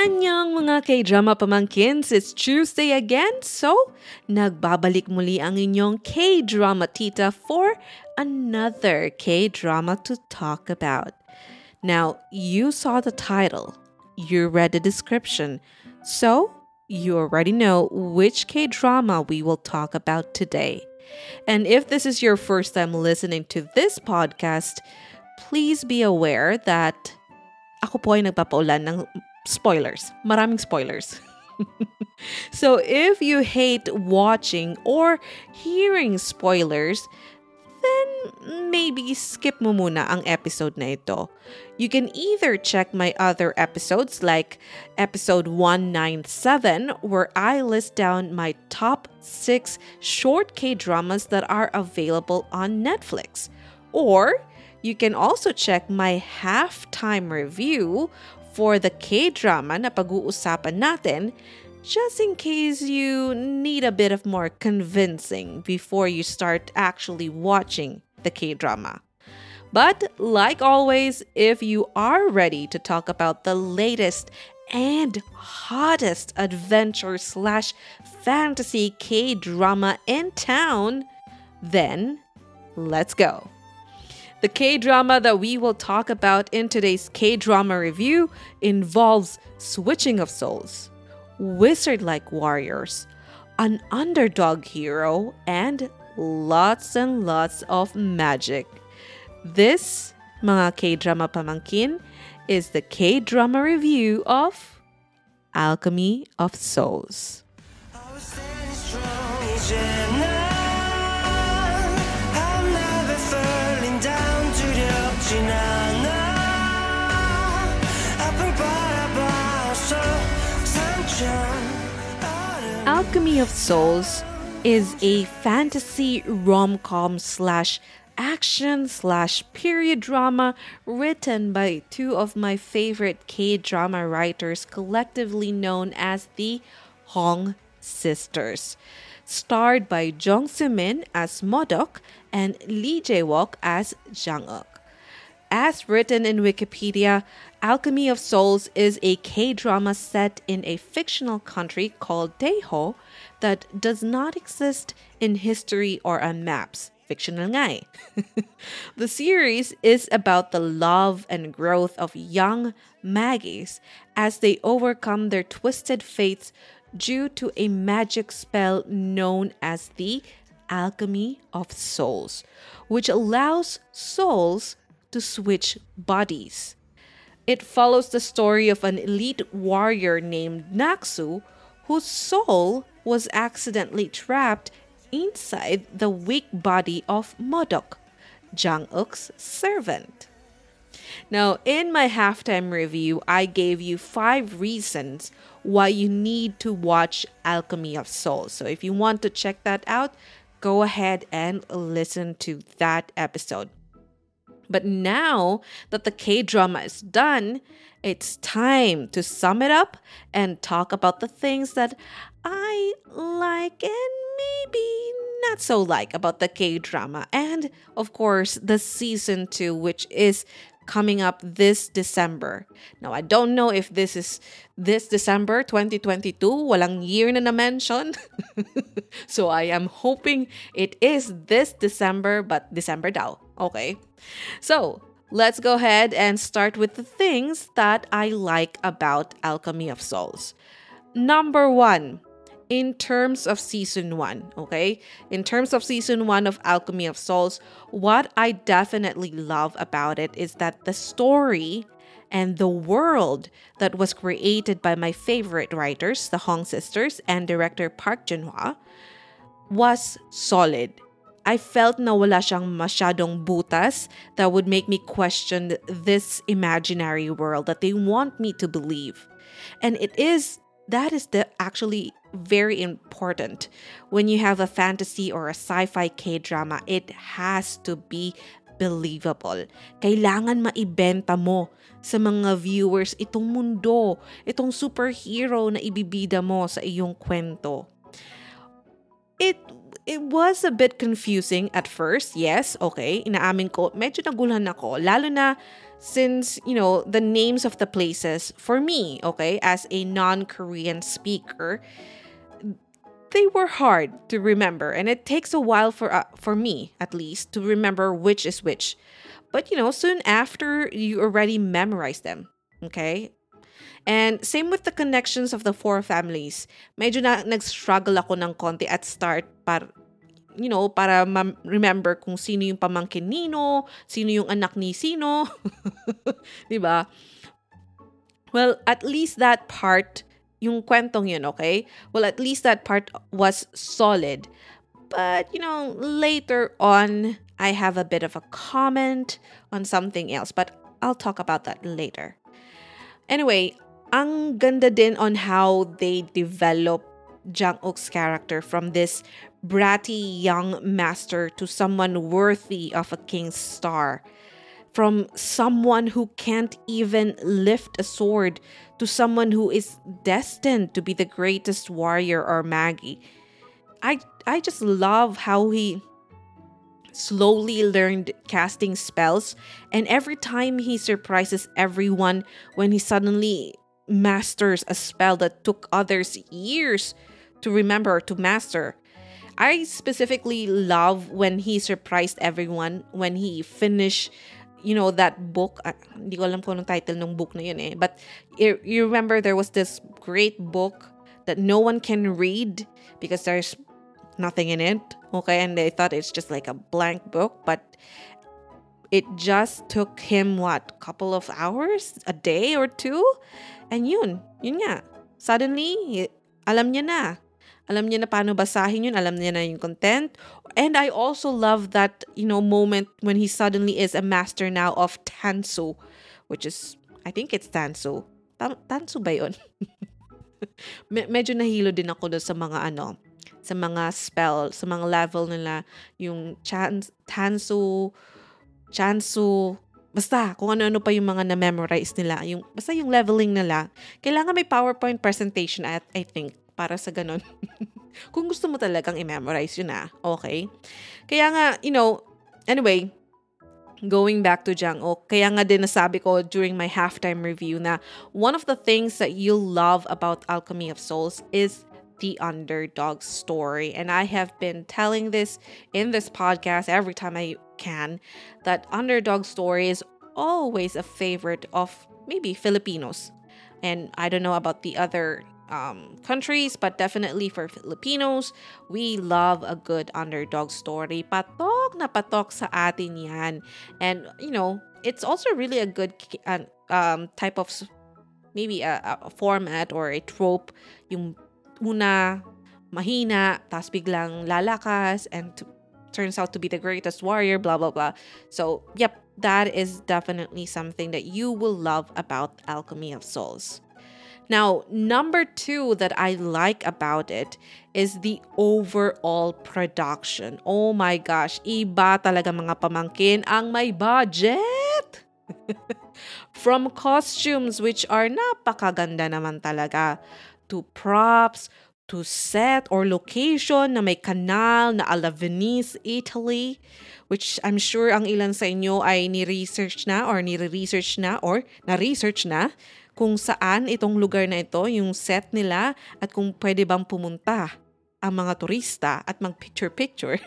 Anyang mga K-drama pamangkins, it's Tuesday again, so nagbabalik muli ang inyong K-drama tita for another K-drama to talk about. Now, you saw the title, you read the description, so you already know which K-drama we will talk about today. And if this is your first time listening to this podcast, please be aware that ako po ay nagpapaulan ng spoilers. Maraming spoilers. so if you hate watching or hearing spoilers, then maybe skip mo muna ang episode na ito. You can either check my other episodes like episode 197 where I list down my top 6 short K-dramas that are available on Netflix. Or you can also check my halftime review for the K-drama na pag-uusapan natin just in case you need a bit of more convincing before you start actually watching the K drama. But like always, if you are ready to talk about the latest and hottest adventure slash fantasy K drama in town, then let's go. The K drama that we will talk about in today's K drama review involves Switching of Souls, Wizard like warriors, an underdog hero, and lots and lots of magic. This, mga K drama pamangkin, is the K drama review of Alchemy of Souls. Alchemy of Souls is a fantasy rom com slash action slash period drama written by two of my favorite K drama writers, collectively known as the Hong sisters. Starred by Jung So Min as Modok and Lee Jae Wook as Jang Uk. As written in Wikipedia, Alchemy of Souls is a K drama set in a fictional country called Daeho that does not exist in history or on maps. Fictional eh. the series is about the love and growth of young Maggies as they overcome their twisted fates due to a magic spell known as the Alchemy of Souls, which allows souls to switch bodies. It follows the story of an elite warrior named Naksu whose soul was accidentally trapped inside the weak body of Modok, Jang Uk's servant. Now, in my halftime review, I gave you five reasons why you need to watch Alchemy of Souls. So, if you want to check that out, go ahead and listen to that episode. But now that the K drama is done, it's time to sum it up and talk about the things that I like and maybe not so like about the K drama. And of course, the season two, which is coming up this December. Now, I don't know if this is this December 2022. Walang year na na-mention. so I am hoping it is this December, but December daw. Okay. So let's go ahead and start with the things that I like about Alchemy of Souls. Number one, in terms of season one, okay? In terms of season one of Alchemy of Souls, what I definitely love about it is that the story And the world that was created by my favorite writers, the Hong sisters, and director Park Joon-hwa, was solid. I felt na wala siyang masyadong butas that would make me question this imaginary world that they want me to believe. And it is that is the actually very important when you have a fantasy or a sci-fi K-drama. It has to be believable. Kailangan maibenta mo sa mga viewers itong mundo, itong superhero na ibibida mo sa iyong kwento. It it was a bit confusing at first. Yes, okay. Inaamin ko, medyo naguluhan ako. Lalo na since, you know, the names of the places, for me, okay, as a non-Korean speaker, they were hard to remember. And it takes a while for, uh, for me, at least, to remember which is which. But, you know, soon after, you already memorize them. Okay? And same with the connections of the four families. Medyo na nag-struggle ako ng konti at start para you know, para ma- remember kung sino yung pamangkin nino, sino yung anak ni sino. 'Di ba? Well, at least that part yung kwentong yun, okay? Well, at least that part was solid. But, you know, later on, I have a bit of a comment on something else, but I'll talk about that later. Anyway, ang ganda din on how they develop Jang Uk's character from this bratty young master to someone worthy of a king's star. From someone who can't even lift a sword to someone who is destined to be the greatest warrior or Maggie. I I just love how he slowly learned casting spells and every time he surprises everyone when he suddenly masters a spell that took others years to remember to master. I specifically love when he surprised everyone when he finished you know that book. Uh, hindi ko alam kung title ng book na yun eh. But you remember there was this great book that no one can read because there's nothing in it. Okay and they thought it's just like a blank book but it just took him what couple of hours a day or two and yun yun nga suddenly alam niya na Alam niya na paano basahin yun. Alam niya na yung content. And I also love that, you know, moment when he suddenly is a master now of Tansu, which is, I think it's Tansu. Tam- Tansu ba yun? Me- medyo nahilo din ako doon sa mga ano, sa mga spell, sa mga level nila, yung chans, Tansu, Chansu, basta kung ano-ano pa yung mga na-memorize nila, yung, basta yung leveling nila, kailangan may PowerPoint presentation at I think para sa ganun. Kung gusto mo talagang i-memorize yun ah, okay? Kaya nga, you know, anyway, going back to Jang Ok, kaya nga din nasabi ko during my halftime review na one of the things that you'll love about Alchemy of Souls is the underdog story. And I have been telling this in this podcast every time I can that underdog story is always a favorite of maybe Filipinos. And I don't know about the other um, countries, but definitely for Filipinos, we love a good underdog story. Patok na patok sa atin yan. And, you know, it's also really a good um, type of maybe a, a format or a trope. Yung una, mahina, tas biglang lalakas, and turns out to be the greatest warrior, blah, blah, blah. So, yep, that is definitely something that you will love about Alchemy of Souls. Now, number two that I like about it is the overall production. Oh my gosh, iba talaga mga pamangkin ang may budget. From costumes which are napakaganda naman talaga to props, to set or location na may kanal na ala Venice, Italy, which I'm sure ang ilan sa inyo ay ni-research na or ni-research na or na-research na kung saan itong lugar na ito, yung set nila, at kung pwede bang pumunta ang mga turista at mag-picture-picture.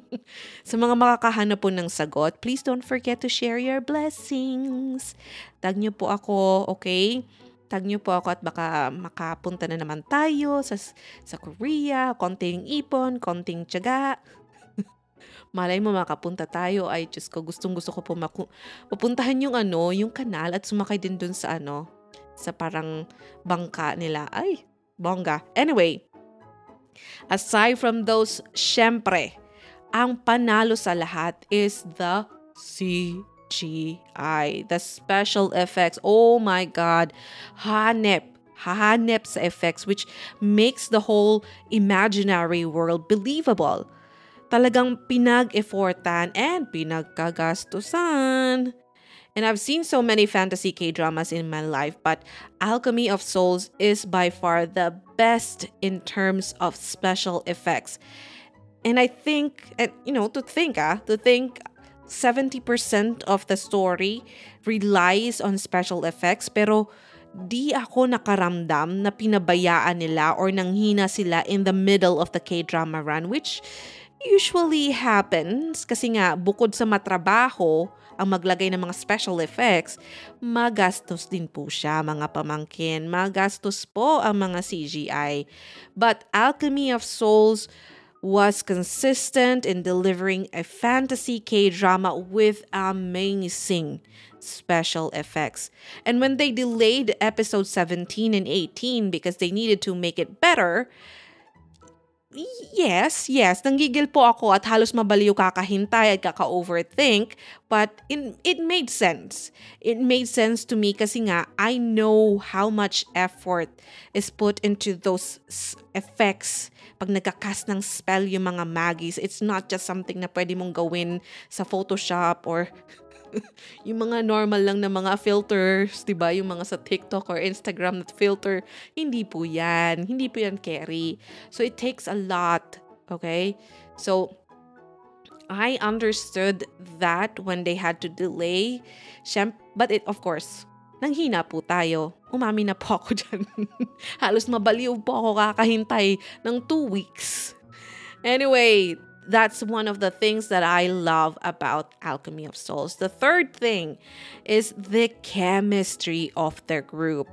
sa mga makakahanap po ng sagot, please don't forget to share your blessings. Tag niyo po ako, okay? Tag niyo po ako at baka makapunta na naman tayo sa, sa Korea, konting ipon, konting tiyaga. Malay mo makapunta tayo. Ay, Diyos ko, gustong gusto ko po maku- pupuntahan yung ano, yung kanal at sumakay din dun sa ano, sa parang bangka nila. Ay, bongga. Anyway, aside from those, syempre, ang panalo sa lahat is the CGI, the special effects. Oh my God, hanep hahanep sa effects which makes the whole imaginary world believable. Talagang pinag-effortan and pinagkagastusan. And I've seen so many fantasy K-dramas in my life, but Alchemy of Souls is by far the best in terms of special effects. And I think, and you know, to think, ah, to think 70% of the story relies on special effects, pero di ako nakaramdam na pinabayaan nila or nanghina sila in the middle of the K-drama run, which usually happens kasi nga bukod sa matrabaho ang maglagay ng mga special effects, magastos din po siya mga pamangkin. Magastos po ang mga CGI. But Alchemy of Souls was consistent in delivering a fantasy K drama with amazing special effects. And when they delayed episode 17 and 18 because they needed to make it better, yes, yes, nanggigil po ako at halos mabaliw kakahintay at kaka-overthink, but it, it made sense. It made sense to me kasi nga, I know how much effort is put into those effects pag nagkakas ng spell yung mga magis. It's not just something na pwede mong gawin sa Photoshop or yung mga normal lang na mga filters, 'di ba? Yung mga sa TikTok or Instagram na filter, hindi po 'yan. Hindi po 'yan carry. So it takes a lot, okay? So I understood that when they had to delay. But it, of course, nanghina po tayo. Umami na po ako dyan. Halos mabaliw po ako kakahintay ng two weeks. Anyway, that's one of the things that I love about Alchemy of Souls. The third thing is the chemistry of their group.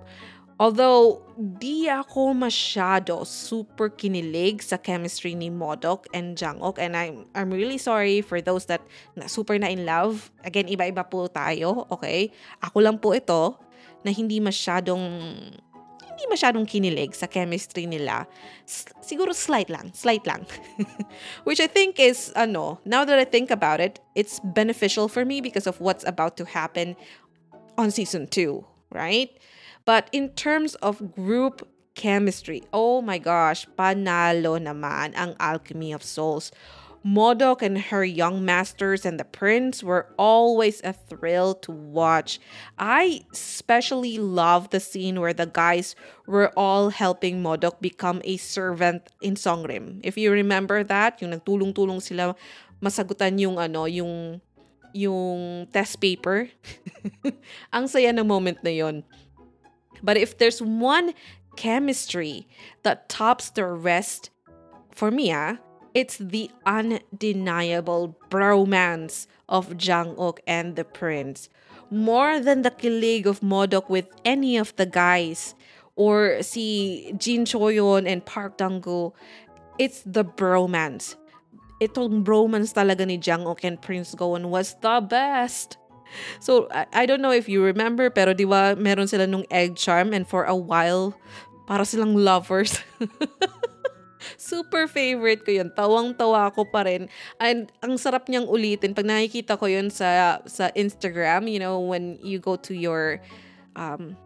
Although di ako masyado super kinilig sa chemistry ni Modok and Jang Uk and I'm I'm really sorry for those that na super na in love. Again, iba-iba po tayo, okay? Ako lang po ito na hindi masyadong hindi masyadong kinilig sa chemistry nila. S- siguro slight lang, slight lang. Which I think is, ano, now that I think about it, it's beneficial for me because of what's about to happen on season 2, right? But in terms of group chemistry, oh my gosh, panalo naman ang Alchemy of Souls. Modok and her young masters and the prince were always a thrill to watch. I especially love the scene where the guys were all helping Modok become a servant in Songrim. If you remember that, yung nagtulong-tulong tulong sila masagutan yung ano, yung yung test paper. Ang saya ng moment na yon. But if there's one chemistry that tops the rest for me, ah, it's the undeniable bromance of Jang-uk and the prince. More than the kilig of Modok with any of the guys or si Jin Choyon and Park Dang-gu, it's the bromance. Itong bromance talaga ni Jang-uk and Prince Gowon was the best. So, I, I don't know if you remember, pero di ba meron sila nung egg charm and for a while, para silang lovers. Super favorite ko yun. Tawang-tawa ko pa rin. And ang sarap niyang ulitin. Pag nakikita ko yun sa, sa Instagram, you know, when you go to your, um,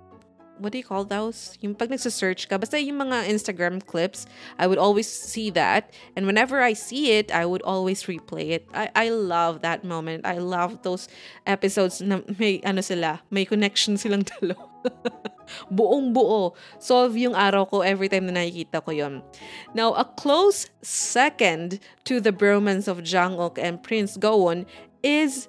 what do you call those? Yung pag nagsa-search ka, basta yung mga Instagram clips, I would always see that. And whenever I see it, I would always replay it. I, I love that moment. I love those episodes na may, ano sila, may connection silang dalawa. Buong buo. Solve yung araw ko every time na nakikita ko yon. Now, a close second to the bromance of Jang-uk and Prince Gowon is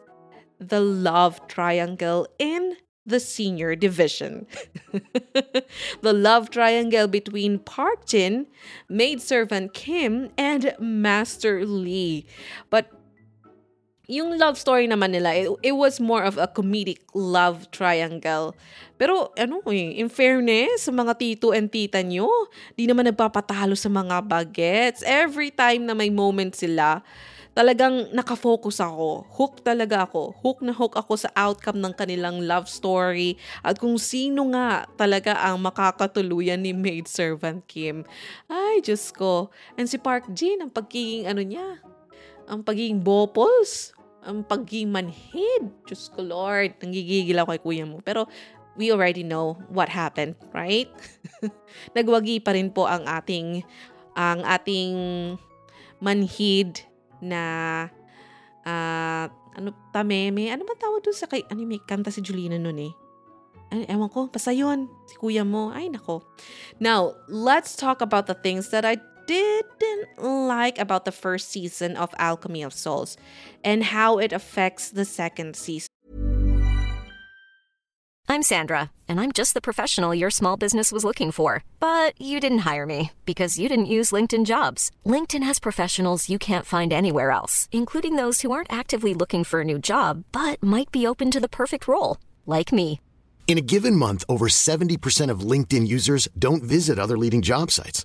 the love triangle in the senior division. the love triangle between Park Jin, maidservant Kim, and Master Lee. But yung love story naman nila, it, it was more of a comedic love triangle. Pero ano eh, in fairness, sa mga tito and tita nyo, di naman nagpapatalo sa mga bagets. Every time na may moment sila, talagang nakafocus ako. Hook talaga ako. Hook na hook ako sa outcome ng kanilang love story at kung sino nga talaga ang makakatuluyan ni maid servant Kim. Ay, Diyos ko. And si Park Jin, ang pagiging ano niya, ang pagiging bopos, ang pagiging manhid. Diyos ko, Lord, nanggigigil ako kay kuya mo. Pero we already know what happened, right? Nagwagi pa rin po ang ating ang ating manhid na uh, ano, tameme. Ano ba tawag doon sa kay, ano may kanta si Julina noon eh. Ay, ewan ko, basta yun. Si kuya mo. Ay, nako. Now, let's talk about the things that I didn't like about the first season of Alchemy of Souls and how it affects the second season. I'm Sandra, and I'm just the professional your small business was looking for. But you didn't hire me because you didn't use LinkedIn jobs. LinkedIn has professionals you can't find anywhere else, including those who aren't actively looking for a new job but might be open to the perfect role, like me. In a given month, over 70% of LinkedIn users don't visit other leading job sites.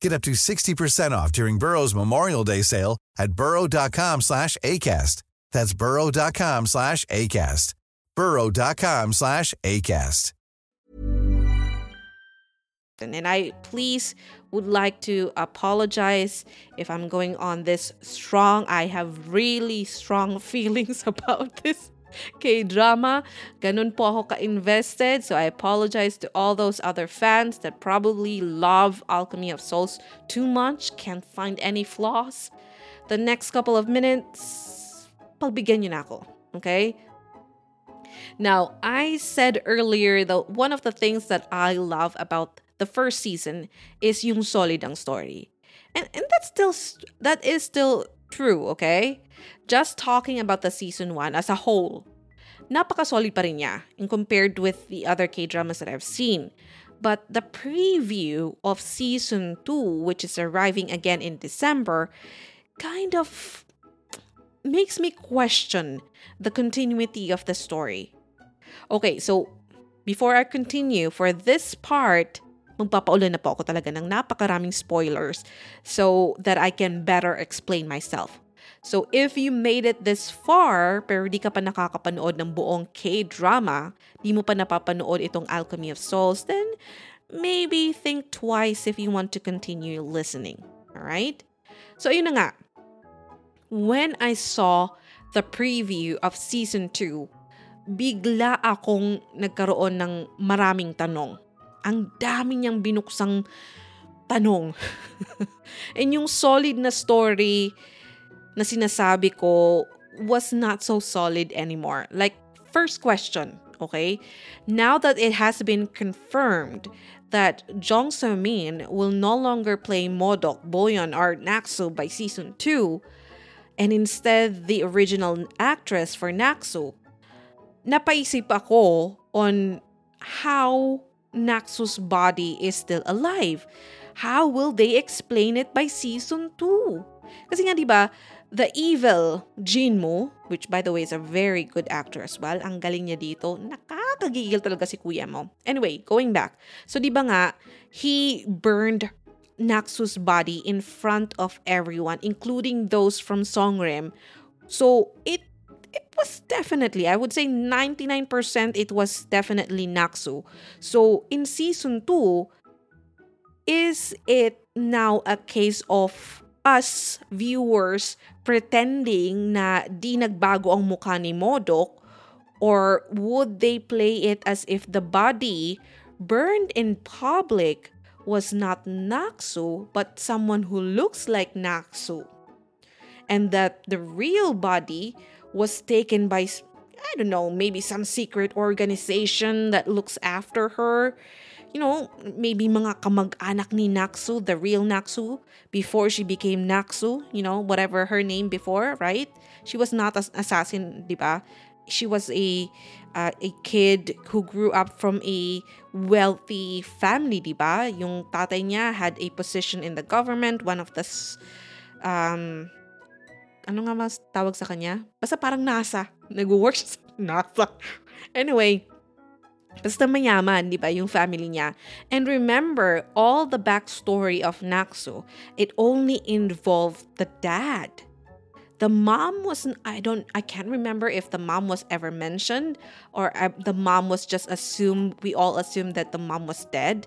Get up to 60% off during Burrow's Memorial Day sale at burrow.com slash ACAST. That's burrow.com slash ACAST. burrow.com slash ACAST. And I please would like to apologize if I'm going on this strong. I have really strong feelings about this K-drama. Ganun po ako ka-invested. So I apologize to all those other fans that probably love Alchemy of Souls too much, can't find any flaws. The next couple of minutes, pagbigyan na ako. Okay? Now, I said earlier that one of the things that I love about the first season is yung solid ang story. And and that's still that is still true, okay? Just talking about the season 1 as a whole. Napaka-solid pa rin niya in compared with the other K-dramas that I've seen. But the preview of season 2, which is arriving again in December, kind of makes me question the continuity of the story. Okay, so before I continue, for this part, magpapaulan na po ako talaga ng napakaraming spoilers so that I can better explain myself. So if you made it this far pero di ka pa nakakapanood ng buong K-drama, di mo pa napapanood itong Alchemy of Souls, then maybe think twice if you want to continue listening. Alright? So yun na nga. When I saw the preview of season 2, bigla akong nagkaroon ng maraming tanong. Ang dami niyang binuksang tanong. And yung solid na story na sinasabi ko was not so solid anymore. Like, first question, okay? Now that it has been confirmed that Jong So Min will no longer play Modok, Boyon, or Naksu by season 2, and instead the original actress for Naksu, napaisip ako on how Naksu's body is still alive. How will they explain it by season 2? Kasi nga 'di ba, the evil Jinmu, which by the way is a very good actor as well, ang galing niya dito, nakakagigil talaga si kuya mo. Anyway, going back. So 'di ba nga, he burned Naksu's body in front of everyone, including those from Songrim. So it it was definitely, I would say 99% it was definitely Naksu. So in season 2, is it now a case of us viewers pretending na di nagbago ang mukha ni Modok or would they play it as if the body burned in public was not Naksu but someone who looks like Naksu and that the real body was taken by I don't know, maybe some secret organization that looks after her. You know, maybe mga kamag-anak ni Naksu, the real Naksu, before she became Naksu, you know, whatever her name before, right? She was not an assassin, di ba? She was a uh, a kid who grew up from a wealthy family, di ba? Yung tatay niya had a position in the government, one of the um ano nga mas tawag sa kanya? Basta parang NASA. Nag-work siya sa NASA. Anyway, basta mayaman, di ba, yung family niya. And remember, all the backstory of Naksu, it only involved the dad. The mom wasn't, I don't, I can't remember if the mom was ever mentioned or uh, the mom was just assumed, we all assumed that the mom was dead.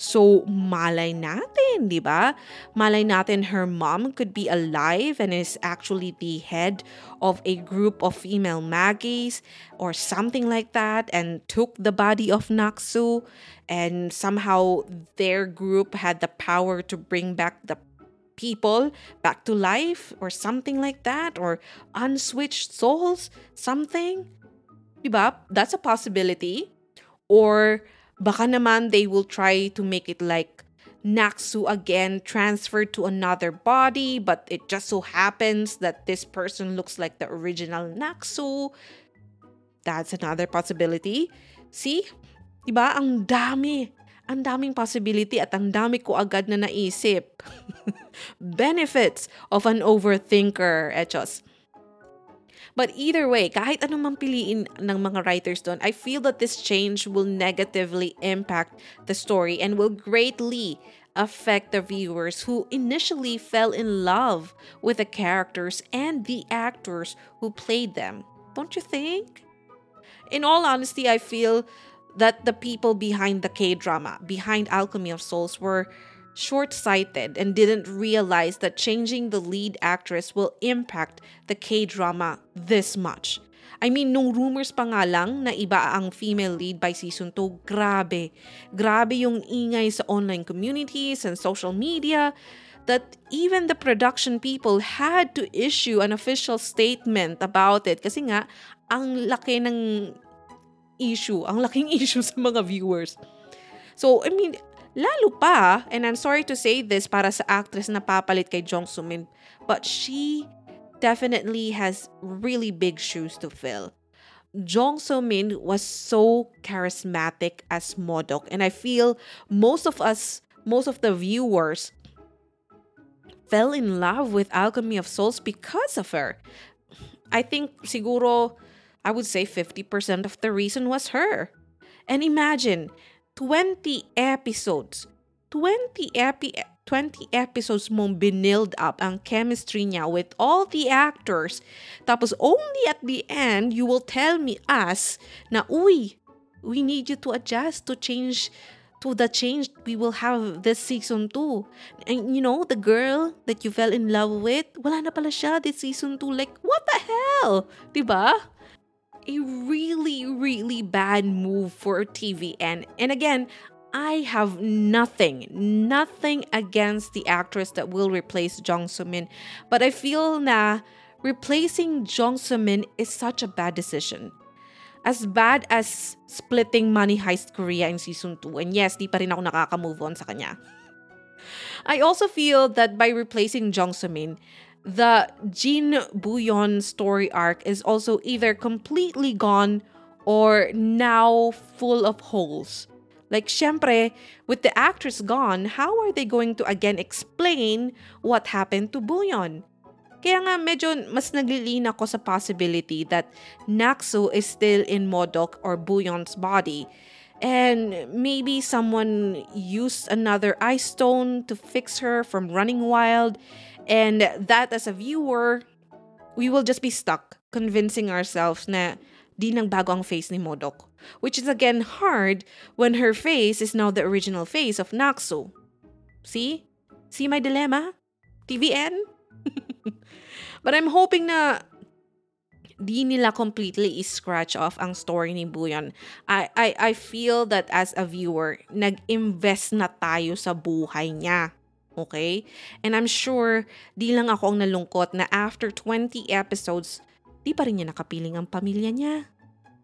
So, malay natin, di ba? Malay natin her mom could be alive and is actually the head of a group of female Maggies or something like that and took the body of Naksu and somehow their group had the power to bring back the people back to life or something like that or unswitched souls, something. Diba? That's a possibility. Or baka naman they will try to make it like Naksu again transferred to another body, but it just so happens that this person looks like the original Naksu. That's another possibility. See? Diba? Ang dami. Ang daming possibility at ang dami ko agad na naisip. Benefits of an overthinker, Echos. But either way, kahit anong piliin ng mga writers doon, I feel that this change will negatively impact the story and will greatly affect the viewers who initially fell in love with the characters and the actors who played them. Don't you think? In all honesty, I feel that the people behind the K drama, behind Alchemy of Souls, were short sighted and didn't realize that changing the lead actress will impact the K drama this much. I mean, nung rumors pa nga lang na iba ang female lead by season 2, grabe. Grabe yung ingay sa online communities and social media that even the production people had to issue an official statement about it kasi nga ang laki ng issue, ang laking issue sa mga viewers. So, I mean, lalo pa, and I'm sorry to say this para sa actress na papalit kay Jong Sumin, but she definitely has really big shoes to fill. Jong So Min was so charismatic as Modok, and I feel most of us, most of the viewers, fell in love with Alchemy of Souls because of her. I think siguro I would say 50% of the reason was her. And imagine 20 episodes. 20 epi 20 episodes mong binild up ang chemistry niya with all the actors. Tapos only at the end, you will tell me us na, uy, we need you to adjust, to change to the change we will have this season 2. And you know, the girl that you fell in love with, wala na pala siya this season 2. Like, what the hell? Diba? A really, really bad move for TVN. And again, I have nothing, nothing against the actress that will replace Jong Sumin. But I feel na replacing Jong Sumin is such a bad decision. As bad as splitting Money Heist Korea in season 2. And yes, di pa rin ako nakaka-move on sa kanya. I also feel that by replacing Jong Sumin, the Jin Buyon story arc is also either completely gone or now full of holes. Like, syempre, with the actress gone, how are they going to again explain what happened to Buyon? Kaya nga medyo mas naglilin ako sa possibility that Naksu is still in Modok or Buyon's body. And maybe someone used another ice stone to fix her from running wild. And that as a viewer, we will just be stuck convincing ourselves na di nang bago ang face ni Modok. Which is again hard when her face is now the original face of Naxo. See? See my dilemma? TVN? But I'm hoping na di nila completely scratch off ang story ni Buyon. I, I, I feel that as a viewer, nag-invest na tayo sa buhay niya. Okay? And I'm sure, di lang ako ang nalungkot na after 20 episodes, di pa rin niya nakapiling ang pamilya niya.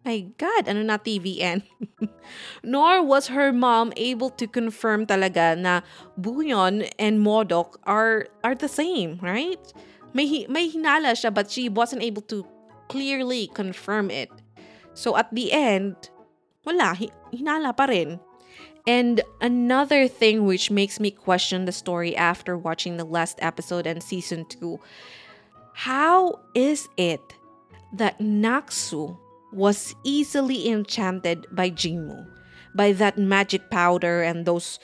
My God, ano na TVN? Nor was her mom able to confirm talaga na Buyon and Modok are are the same, right? May, may hinala siya but she wasn't able to clearly confirm it. So at the end, wala, hinala pa rin. And another thing which makes me question the story after watching the last episode and season 2, how is it that Naksu was easily enchanted by Jinmu, by that magic powder and those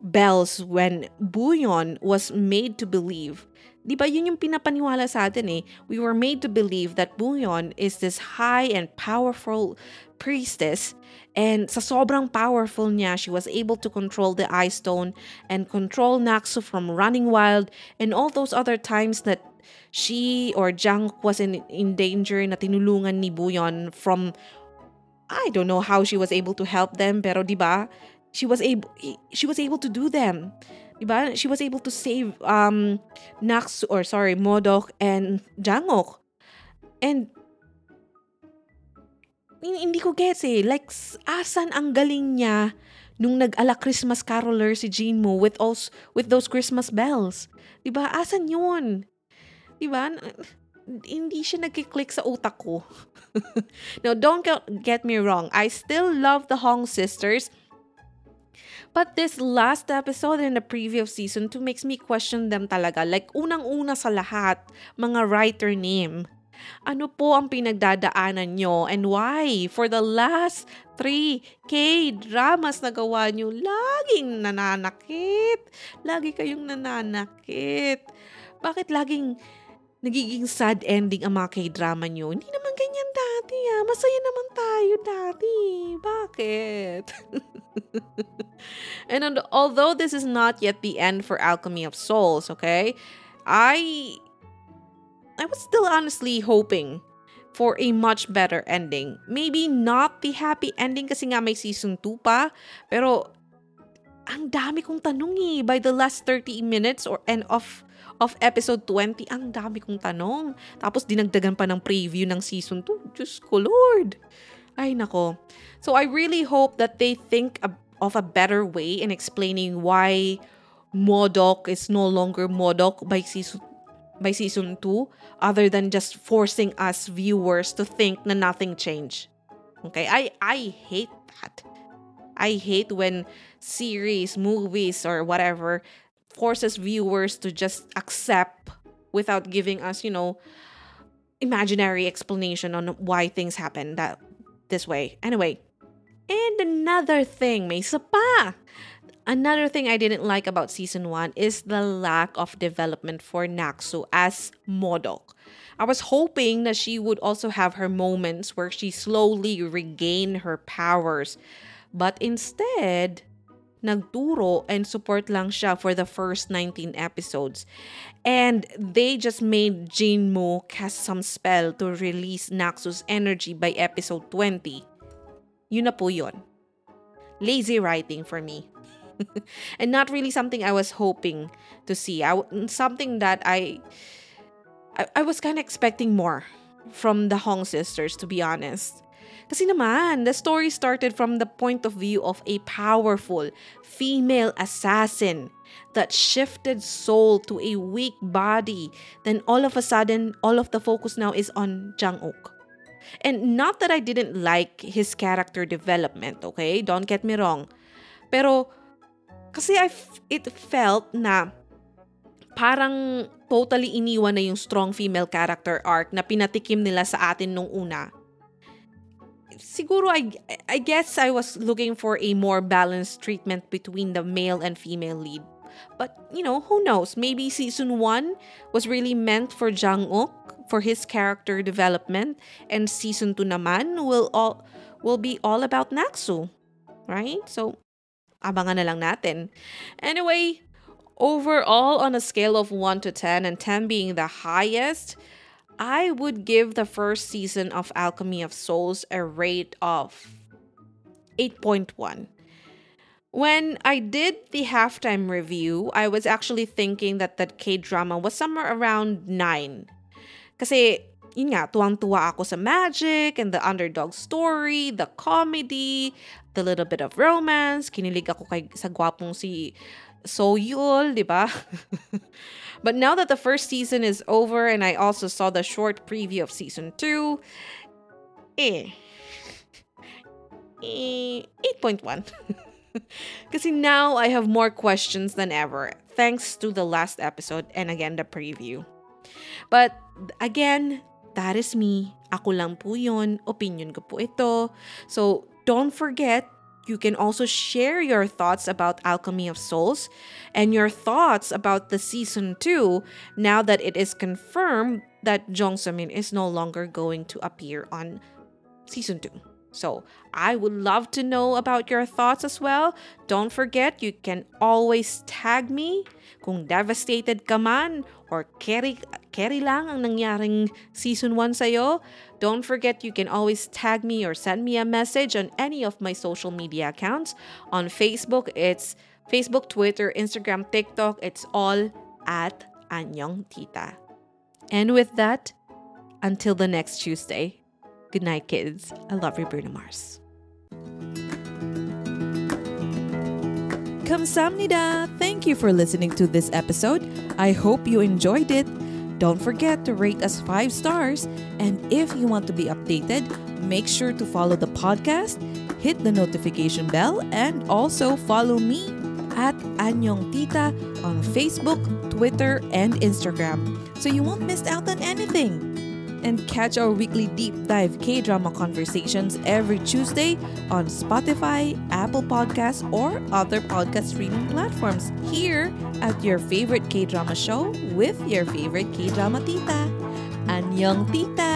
bells when Buyon was made to believe. Di ba yun yung pinapaniwala sa atin eh? We were made to believe that Buyon is this high and powerful priestess and sa sobrang powerful niya, she was able to control the Ice Stone and control Naksu from running wild and all those other times that she or Jang was in, in danger na tinulungan ni Buyon from I don't know how she was able to help them pero 'di ba she was able she was able to do them 'di ba she was able to save um Nax or sorry Modok and Jangok and hindi ko gets eh like asan ang galing niya nung nag-ala Christmas caroler si Jinmo with those with those Christmas bells 'di ba asan yun Diba? Hindi siya nagkiklik sa utak ko. now, don't get me wrong. I still love the Hong sisters. But this last episode in the preview of season 2 makes me question them talaga. Like, unang-una sa lahat, mga writer name. Ano po ang pinagdadaanan nyo and why? For the last three K-dramas na gawa nyo, laging nananakit. Lagi kayong nananakit. Bakit laging nagiging sad ending ang mga k-drama nyo. Hindi naman ganyan dati ah. Masaya naman tayo dati. Bakit? and although this is not yet the end for Alchemy of Souls, okay? I I was still honestly hoping for a much better ending. Maybe not the happy ending kasi nga may season 2 pa, pero ang dami kong tanong eh by the last 30 minutes or end of of episode 20, ang dami kong tanong. Tapos dinagdagan pa ng preview ng season 2. Diyos ko, Lord! Ay, nako. So I really hope that they think of a better way in explaining why Modok is no longer Modok by season by season 2 other than just forcing us viewers to think na nothing changed. Okay? I I hate that. I hate when series, movies or whatever forces viewers to just accept without giving us, you know, imaginary explanation on why things happen that this way. Anyway, and another thing, may isa pa. Another thing I didn't like about season 1 is the lack of development for Naksu as Modok. I was hoping that she would also have her moments where she slowly regained her powers. But instead, nagturo and support lang siya for the first 19 episodes. And they just made Jinmu cast some spell to release Naksu's energy by episode 20. Yun na po yun. Lazy writing for me. and not really something I was hoping to see. I, something that I, I, I was kind of expecting more from the Hong sisters, to be honest. Kasi naman, the story started from the point of view of a powerful female assassin that shifted soul to a weak body. Then all of a sudden, all of the focus now is on Jang-uk. And not that I didn't like his character development, okay? Don't get me wrong. Pero kasi I f- it felt na parang totally iniwan na yung strong female character arc na pinatikim nila sa atin nung una siguro I I guess I was looking for a more balanced treatment between the male and female lead. But, you know, who knows? Maybe season 1 was really meant for Jang-uk for his character development and season 2 naman will all will be all about Naksu. Right? So, abangan na lang natin. Anyway, overall on a scale of 1 to 10 and 10 being the highest, I would give the first season of Alchemy of Souls a rate of 8.1. When I did the halftime review, I was actually thinking that that K drama was somewhere around 9. Kasi yun nga, tuwang-tuwa ako sa magic and the underdog story, the comedy, the little bit of romance. Kinilig ako kay, sa gwapong si Soyul, di ba? but now that the first season is over and I also saw the short preview of season 2, eh, eh 8.1. Kasi now I have more questions than ever, thanks to the last episode and again the preview. But again, that is me. Ako lang po yun. Opinion ko po ito. So don't forget, you can also share your thoughts about Alchemy of Souls and your thoughts about the season 2 now that it is confirmed that Jong Semin is no longer going to appear on season 2. So, I would love to know about your thoughts as well. Don't forget, you can always tag me kung devastated ka man or carry, carry lang ang nangyaring season 1 sa'yo. Don't forget, you can always tag me or send me a message on any of my social media accounts. On Facebook, it's Facebook, Twitter, Instagram, TikTok. It's all at Annyeong Tita. And with that, until the next Tuesday, good night, kids. I love you, Bruno Mars. Kamsamnida! Thank you for listening to this episode. I hope you enjoyed it. Don't forget to rate us 5 stars. And if you want to be updated, make sure to follow the podcast, hit the notification bell, and also follow me at Annyeong Tita on Facebook, Twitter, and Instagram so you won't miss out on anything and catch our weekly deep dive K drama conversations every Tuesday on Spotify, Apple Podcasts, or other podcast streaming platforms here at your favorite K drama show with your favorite K drama tita. Annyeong tita!